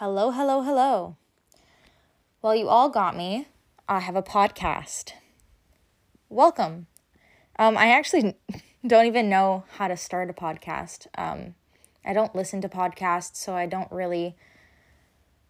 Hello, hello, hello. Well, you all got me. I have a podcast. Welcome. Um, I actually don't even know how to start a podcast. Um, I don't listen to podcasts, so I don't really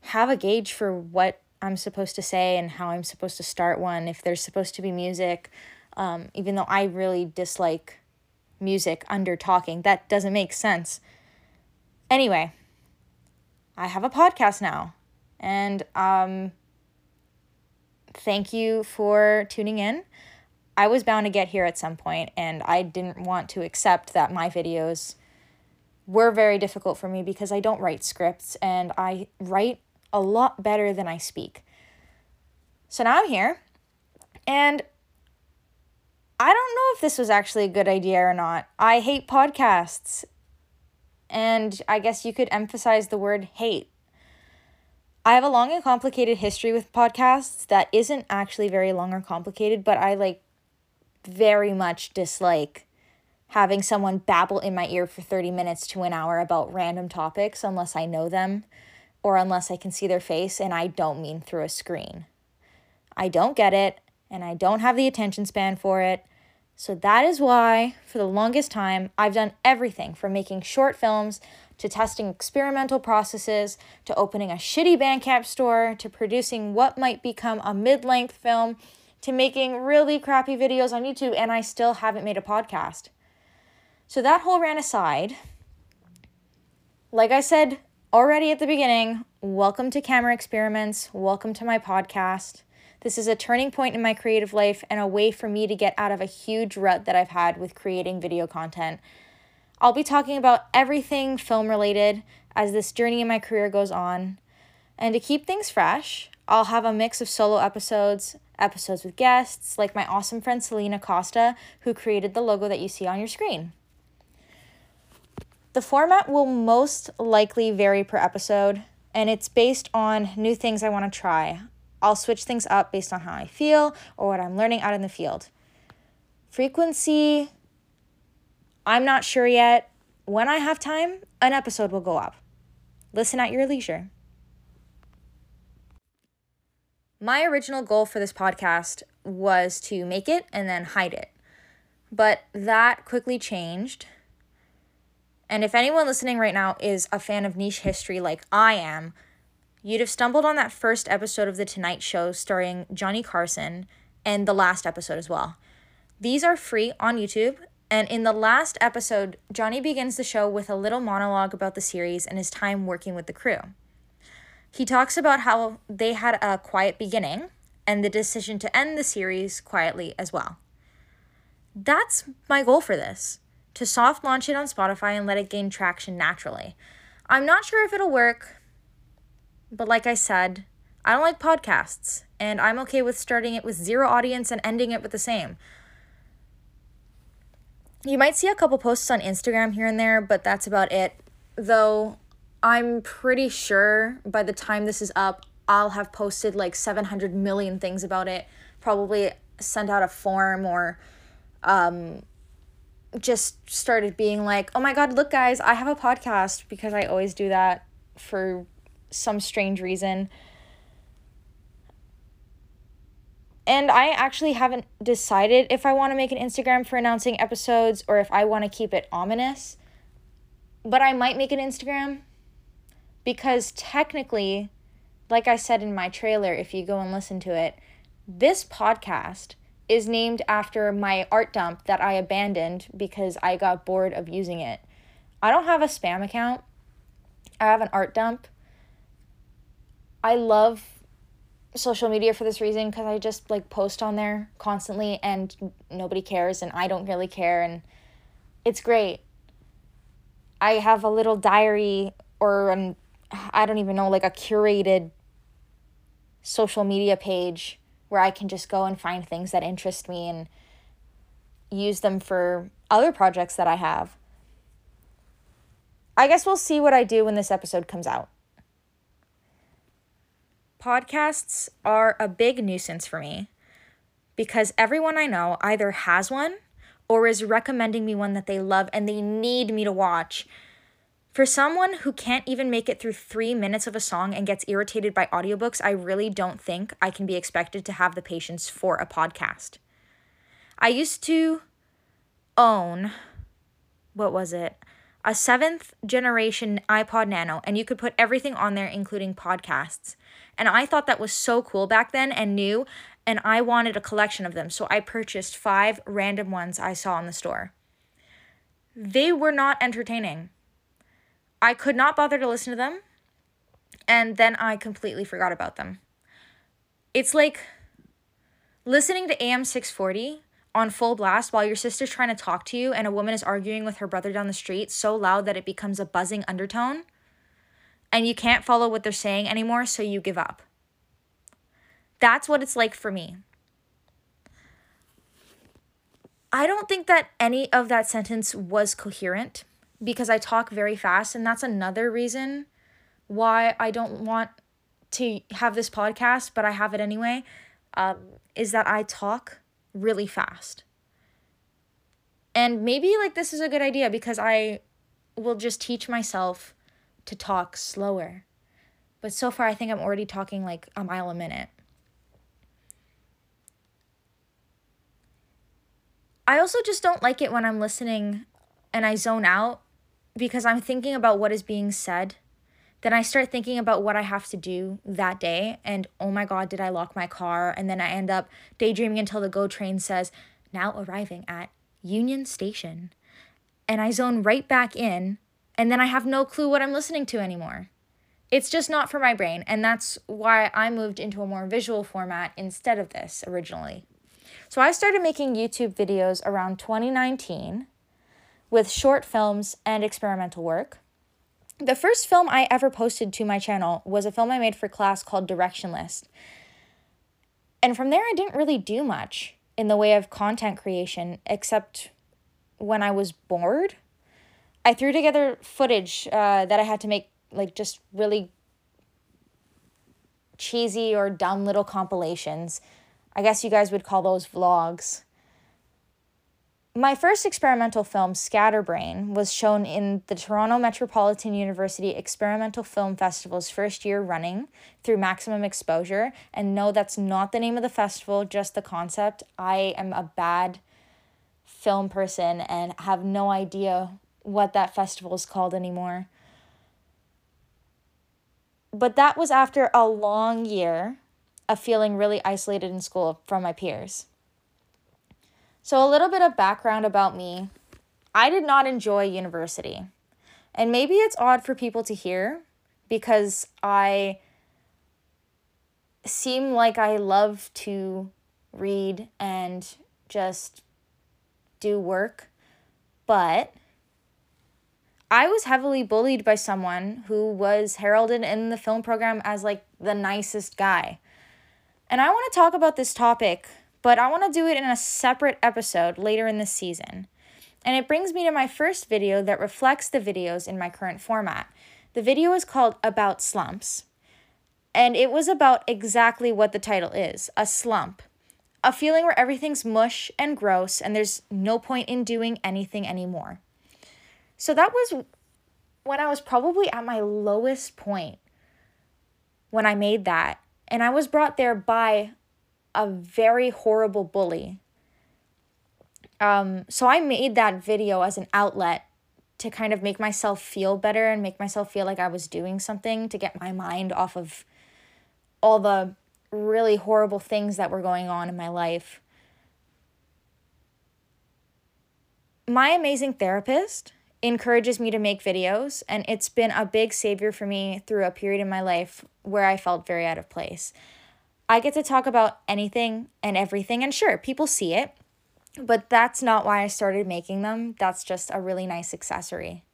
have a gauge for what I'm supposed to say and how I'm supposed to start one, if there's supposed to be music. Um, even though I really dislike music under talking, that doesn't make sense. Anyway, I have a podcast now. And um, thank you for tuning in. I was bound to get here at some point, and I didn't want to accept that my videos were very difficult for me because I don't write scripts and I write a lot better than I speak. So now I'm here, and I don't know if this was actually a good idea or not. I hate podcasts and I guess you could emphasize the word hate. I have a long and complicated history with podcasts that isn't actually very long or complicated, but I like very much dislike having someone babble in my ear for 30 minutes to an hour about random topics unless I know them or unless I can see their face and I don't mean through a screen. I don't get it and I don't have the attention span for it so that is why, for the longest time, I've done everything from making short films to testing experimental processes to opening a shitty Bandcamp store to producing what might become a mid length film to making really crappy videos on YouTube, and I still haven't made a podcast. So that whole ran aside. Like I said already at the beginning, welcome to Camera Experiments, welcome to my podcast. This is a turning point in my creative life and a way for me to get out of a huge rut that I've had with creating video content. I'll be talking about everything film related as this journey in my career goes on. And to keep things fresh, I'll have a mix of solo episodes, episodes with guests, like my awesome friend Selena Costa, who created the logo that you see on your screen. The format will most likely vary per episode, and it's based on new things I want to try. I'll switch things up based on how I feel or what I'm learning out in the field. Frequency, I'm not sure yet. When I have time, an episode will go up. Listen at your leisure. My original goal for this podcast was to make it and then hide it. But that quickly changed. And if anyone listening right now is a fan of niche history like I am, you'd have stumbled on that first episode of The Tonight Show starring Johnny Carson and the last episode as well. These are free on YouTube, and in the last episode, Johnny begins the show with a little monologue about the series and his time working with the crew. He talks about how they had a quiet beginning and the decision to end the series quietly as well. That's my goal for this to soft launch it on Spotify and let it gain traction naturally. I'm not sure if it'll work, but like I said, I don't like podcasts, and I'm okay with starting it with zero audience and ending it with the same. You might see a couple posts on Instagram here and there, but that's about it. Though I'm pretty sure by the time this is up, I'll have posted like 700 million things about it, probably sent out a form or um, just started being like, oh my God, look, guys, I have a podcast because I always do that for some strange reason. And I actually haven't decided if I want to make an Instagram for announcing episodes or if I want to keep it ominous. But I might make an Instagram because technically, like I said in my trailer, if you go and listen to it, this podcast is named after my art dump that I abandoned because I got bored of using it. I don't have a spam account, I have an art dump I love social media for this reason because I just like post on there constantly and nobody cares and I don't really care and it's great. I have a little diary or an I don't even know like a curated social media page where I can just go and find things that interest me and use them for other projects that I have. I guess we'll see what I do when this episode comes out podcasts are a big nuisance for me because everyone I know either has one or is recommending me one that they love and they need me to watch. For someone who can't even make it through three minutes of a song and gets irritated by audiobooks, I really don't think I can be expected to have the patience for a podcast. I used to own, what was it? A seventh generation iPod Nano, and you could put everything on there, including podcasts. And I thought that was so cool back then and new, and I wanted a collection of them. So I purchased five random ones I saw in the store. They were not entertaining. I could not bother to listen to them, and then I completely forgot about them. It's like listening to AM 640 on full blast while your sister's trying to talk to you and a woman is arguing with her brother down the street so loud that it becomes a buzzing undertone and you can't follow what they're saying anymore, so you give up. That's what it's like for me. I don't think that any of that sentence was coherent because I talk very fast, and that's another reason why I don't want to have this podcast, but I have it anyway. Um, is that I talk really fast. And maybe like this is a good idea because I will just teach myself to talk slower. But so far, I think I'm already talking like a mile a minute. I also just don't like it when I'm listening and I zone out because I'm thinking about what is being said. Then I start thinking about what I have to do that day. And oh my God, did I lock my car? And then I end up daydreaming until the GO train says, now arriving at Union Station. And I zone right back in. And then I have no clue what I'm listening to anymore. It's just not for my brain. And that's why I moved into a more visual format instead of this originally. So I started making YouTube videos around 2019 with short films and experimental work. The first film I ever posted to my channel was a film I made for class called Directionless. And from there, I didn't really do much in the way of content creation except when I was bored. I threw together footage uh, that I had to make, like, just really cheesy or dumb little compilations I guess you guys would call those vlogs. My first experimental film, Scatterbrain, was shown in the Toronto Metropolitan University Experimental Film Festival's first year running through Maximum Exposure. And no, that's not the name of the festival, just the concept. I am a bad film person and have no idea what that festival is called anymore. But that was after a long year of feeling really isolated in school from my peers. So, a little bit of background about me I did not enjoy university. And maybe it's odd for people to hear because I seem like I love to read and just do work, but I was heavily bullied by someone who was heralded in the film program as like the nicest guy. And I want to talk about this topic, but I want to do it in a separate episode later in the season. And it brings me to my first video that reflects the videos in my current format. The video is called About Slumps, and it was about exactly what the title is a slump. A feeling where everything's mush and gross, and there's no point in doing anything anymore. So that was when I was probably at my lowest point when I made that. And I was brought there by a very horrible bully. Um, so I made that video as an outlet to kind of make myself feel better and make myself feel like I was doing something to get my mind off of all the really horrible things that were going on in my life. My amazing therapist encourages me to make videos, and it's been a big savior for me through a period in my life where I felt very out of place. I get to talk about anything and everything, and sure, people see it, but that's not why I started making them. That's just a really nice accessory.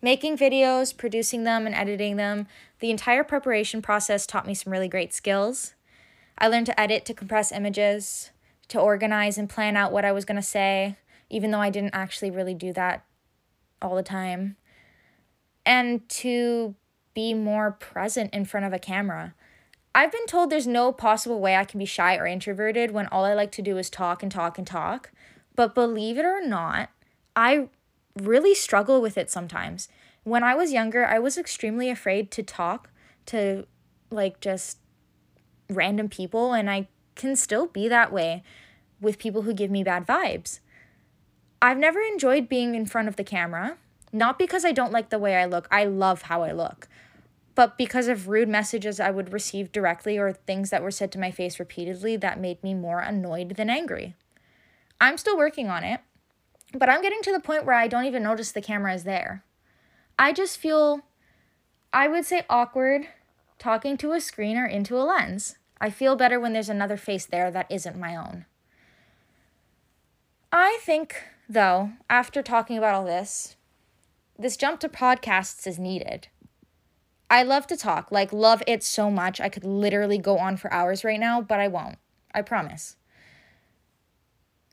Making videos, producing them, and editing them, the entire preparation process taught me some really great skills. I learned to edit, to compress images, to organize and plan out what I was going to say, even though I didn't actually really do that all the time and to be more present in front of a camera. I've been told there's no possible way I can be shy or introverted when all I like to do is talk and talk and talk. But believe it or not, I really struggle with it sometimes. when I was younger, I was extremely afraid to talk to like just random people, and I can still be that way with people who give me bad vibes. I've never enjoyed being in front of the camera, not because I don't like the way I look, I love how I look, but because of rude messages I would receive directly or things that were said to my face repeatedly that made me more annoyed than angry. I'm still working on it, but I'm getting to the point where I don't even notice the camera is there. I just feel, I would say, awkward talking to a screen or into a lens. I feel better when there's another face there that isn't my own. I think, though, after talking about all this, this jump to podcasts is needed. I love to talk, like, love it so much. I could literally go on for hours right now, but I won't. I promise.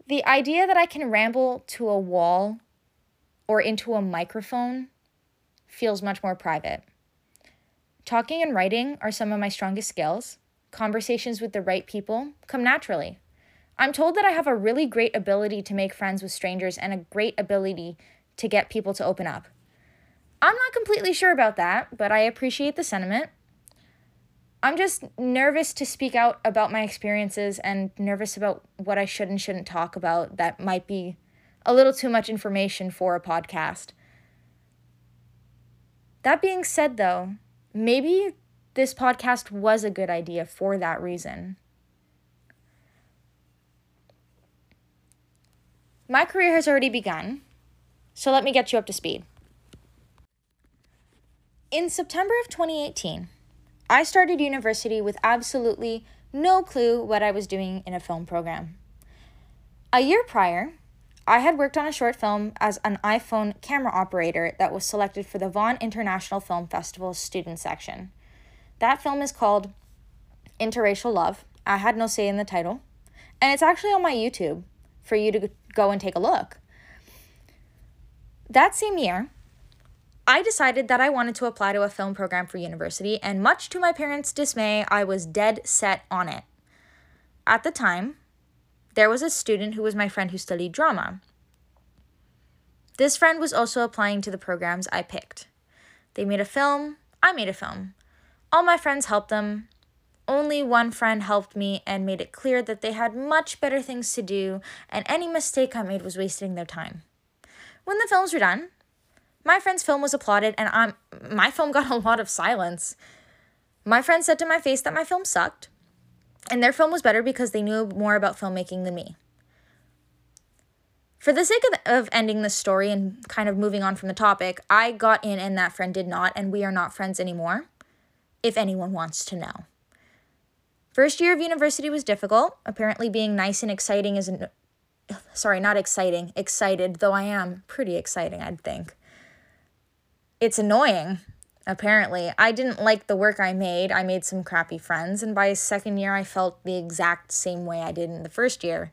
The idea that I can ramble to a wall or into a microphone feels much more private. Talking and writing are some of my strongest skills. Conversations with the right people come naturally. I'm told that I have a really great ability to make friends with strangers and a great ability to get people to open up. I'm not completely sure about that, but I appreciate the sentiment. I'm just nervous to speak out about my experiences and nervous about what I should and shouldn't talk about that might be a little too much information for a podcast. That being said, though, maybe this podcast was a good idea for that reason. My career has already begun, so let me get you up to speed. In September of 2018, I started university with absolutely no clue what I was doing in a film program. A year prior, I had worked on a short film as an iPhone camera operator that was selected for the Vaughan International Film Festival student section. That film is called Interracial Love. I had no say in the title, and it's actually on my YouTube for you to go and take a look. That same year, I decided that I wanted to apply to a film program for university, and much to my parents' dismay, I was dead set on it. At the time, there was a student who was my friend who studied drama. This friend was also applying to the programs I picked. They made a film, I made a film. All my friends helped them. Only one friend helped me and made it clear that they had much better things to do, and any mistake I made was wasting their time. When the films were done, my friend's film was applauded, and I'm, my film got a lot of silence. My friend said to my face that my film sucked, and their film was better because they knew more about filmmaking than me. For the sake of, the, of ending this story and kind of moving on from the topic, I got in and that friend did not, and we are not friends anymore, if anyone wants to know. First year of university was difficult. Apparently, being nice and exciting isn't. Sorry, not exciting, excited, though I am pretty exciting, I'd think it's annoying apparently. I didn't like the work I made. I made some crappy friends, and by second year, I felt the exact same way I did in the first year.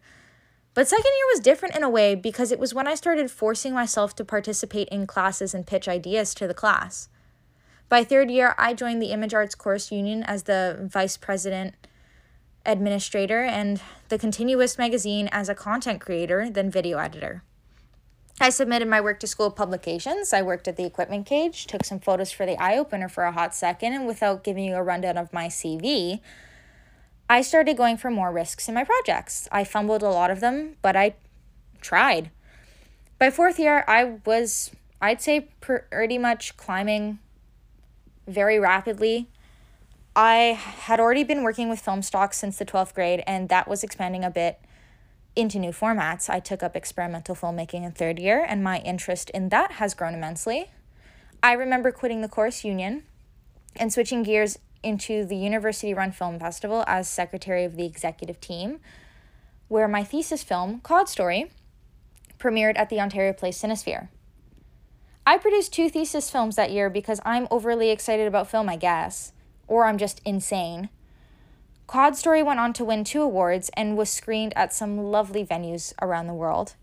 But second year was different in a way because it was when I started forcing myself to participate in classes and pitch ideas to the class. By third year, I joined the Image Arts Course Union as the vice president administrator and the Continuous magazine as a content creator, then video editor. I submitted my work to school publications. I worked at the equipment cage, took some photos for the eye opener for a hot second, and without giving you a rundown of my CV, I started going for more risks in my projects. I fumbled a lot of them, but I tried. By fourth year, I was, I'd say, pretty much climbing very rapidly. I had already been working with film stock since the 12th grade, and that was expanding a bit into new formats. I took up experimental filmmaking in third year, and my interest in that has grown immensely. I remember quitting the course union and switching gears into the university run film festival as secretary of the executive team, where my thesis film, Cod Story, premiered at the Ontario Place Cinesphere. I produced two thesis films that year because I'm overly excited about film, I guess, or I'm just insane. Cod Story went on to win two awards and was screened at some lovely venues around the world.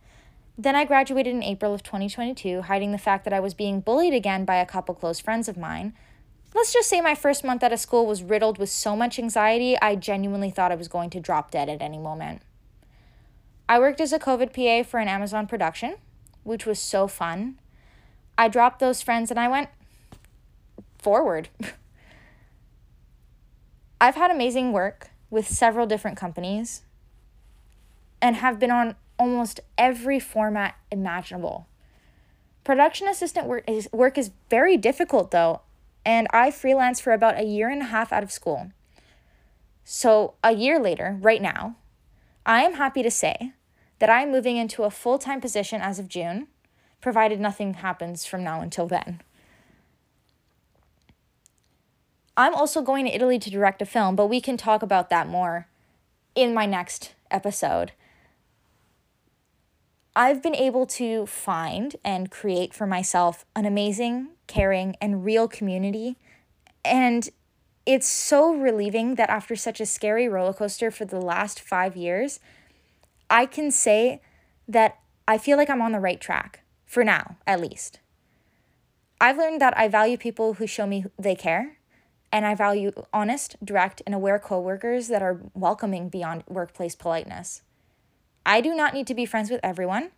Then I graduated in April of 2022, hiding the fact that I was being bullied again by a couple close friends of mine. Let's just say my first month at a school was riddled with so much anxiety, I genuinely thought I was going to drop dead at any moment. I worked as a COVID PA for an Amazon production, which was so fun. I dropped those friends and I went forward. I've had amazing work with several different companies and have been on almost every format imaginable. Production assistant work is, work is very difficult though, and I freelance for about a year and a half out of school. So, a year later, right now, I am happy to say that I am moving into a full time position as of June, provided nothing happens from now until then. I'm also going to Italy to direct a film, but we can talk about that more in my next episode. I've been able to find and create for myself an amazing, caring, and real community. And it's so relieving that after such a scary roller coaster for the last five years, I can say that I feel like I'm on the right track, for now, at least. I've learned that I value people who show me they care, and I value honest, direct, and aware coworkers that are welcoming beyond workplace politeness. I do not need to be friends with everyone.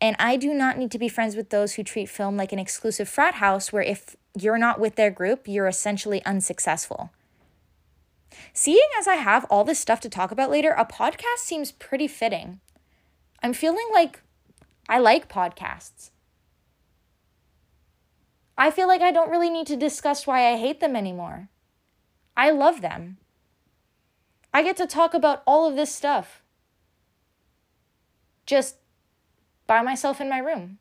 And I do not need to be friends with those who treat film like an exclusive frat house where if you're not with their group, you're essentially unsuccessful. Seeing as I have all this stuff to talk about later, a podcast seems pretty fitting. I'm feeling like I like podcasts. I feel like I don't really need to discuss why I hate them anymore. I love them. I get to talk about all of this stuff just by myself in my room.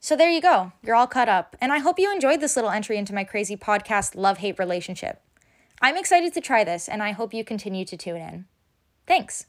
So there you go. You're all caught up. And I hope you enjoyed this little entry into my crazy podcast love hate relationship. I'm excited to try this, and I hope you continue to tune in. Thanks.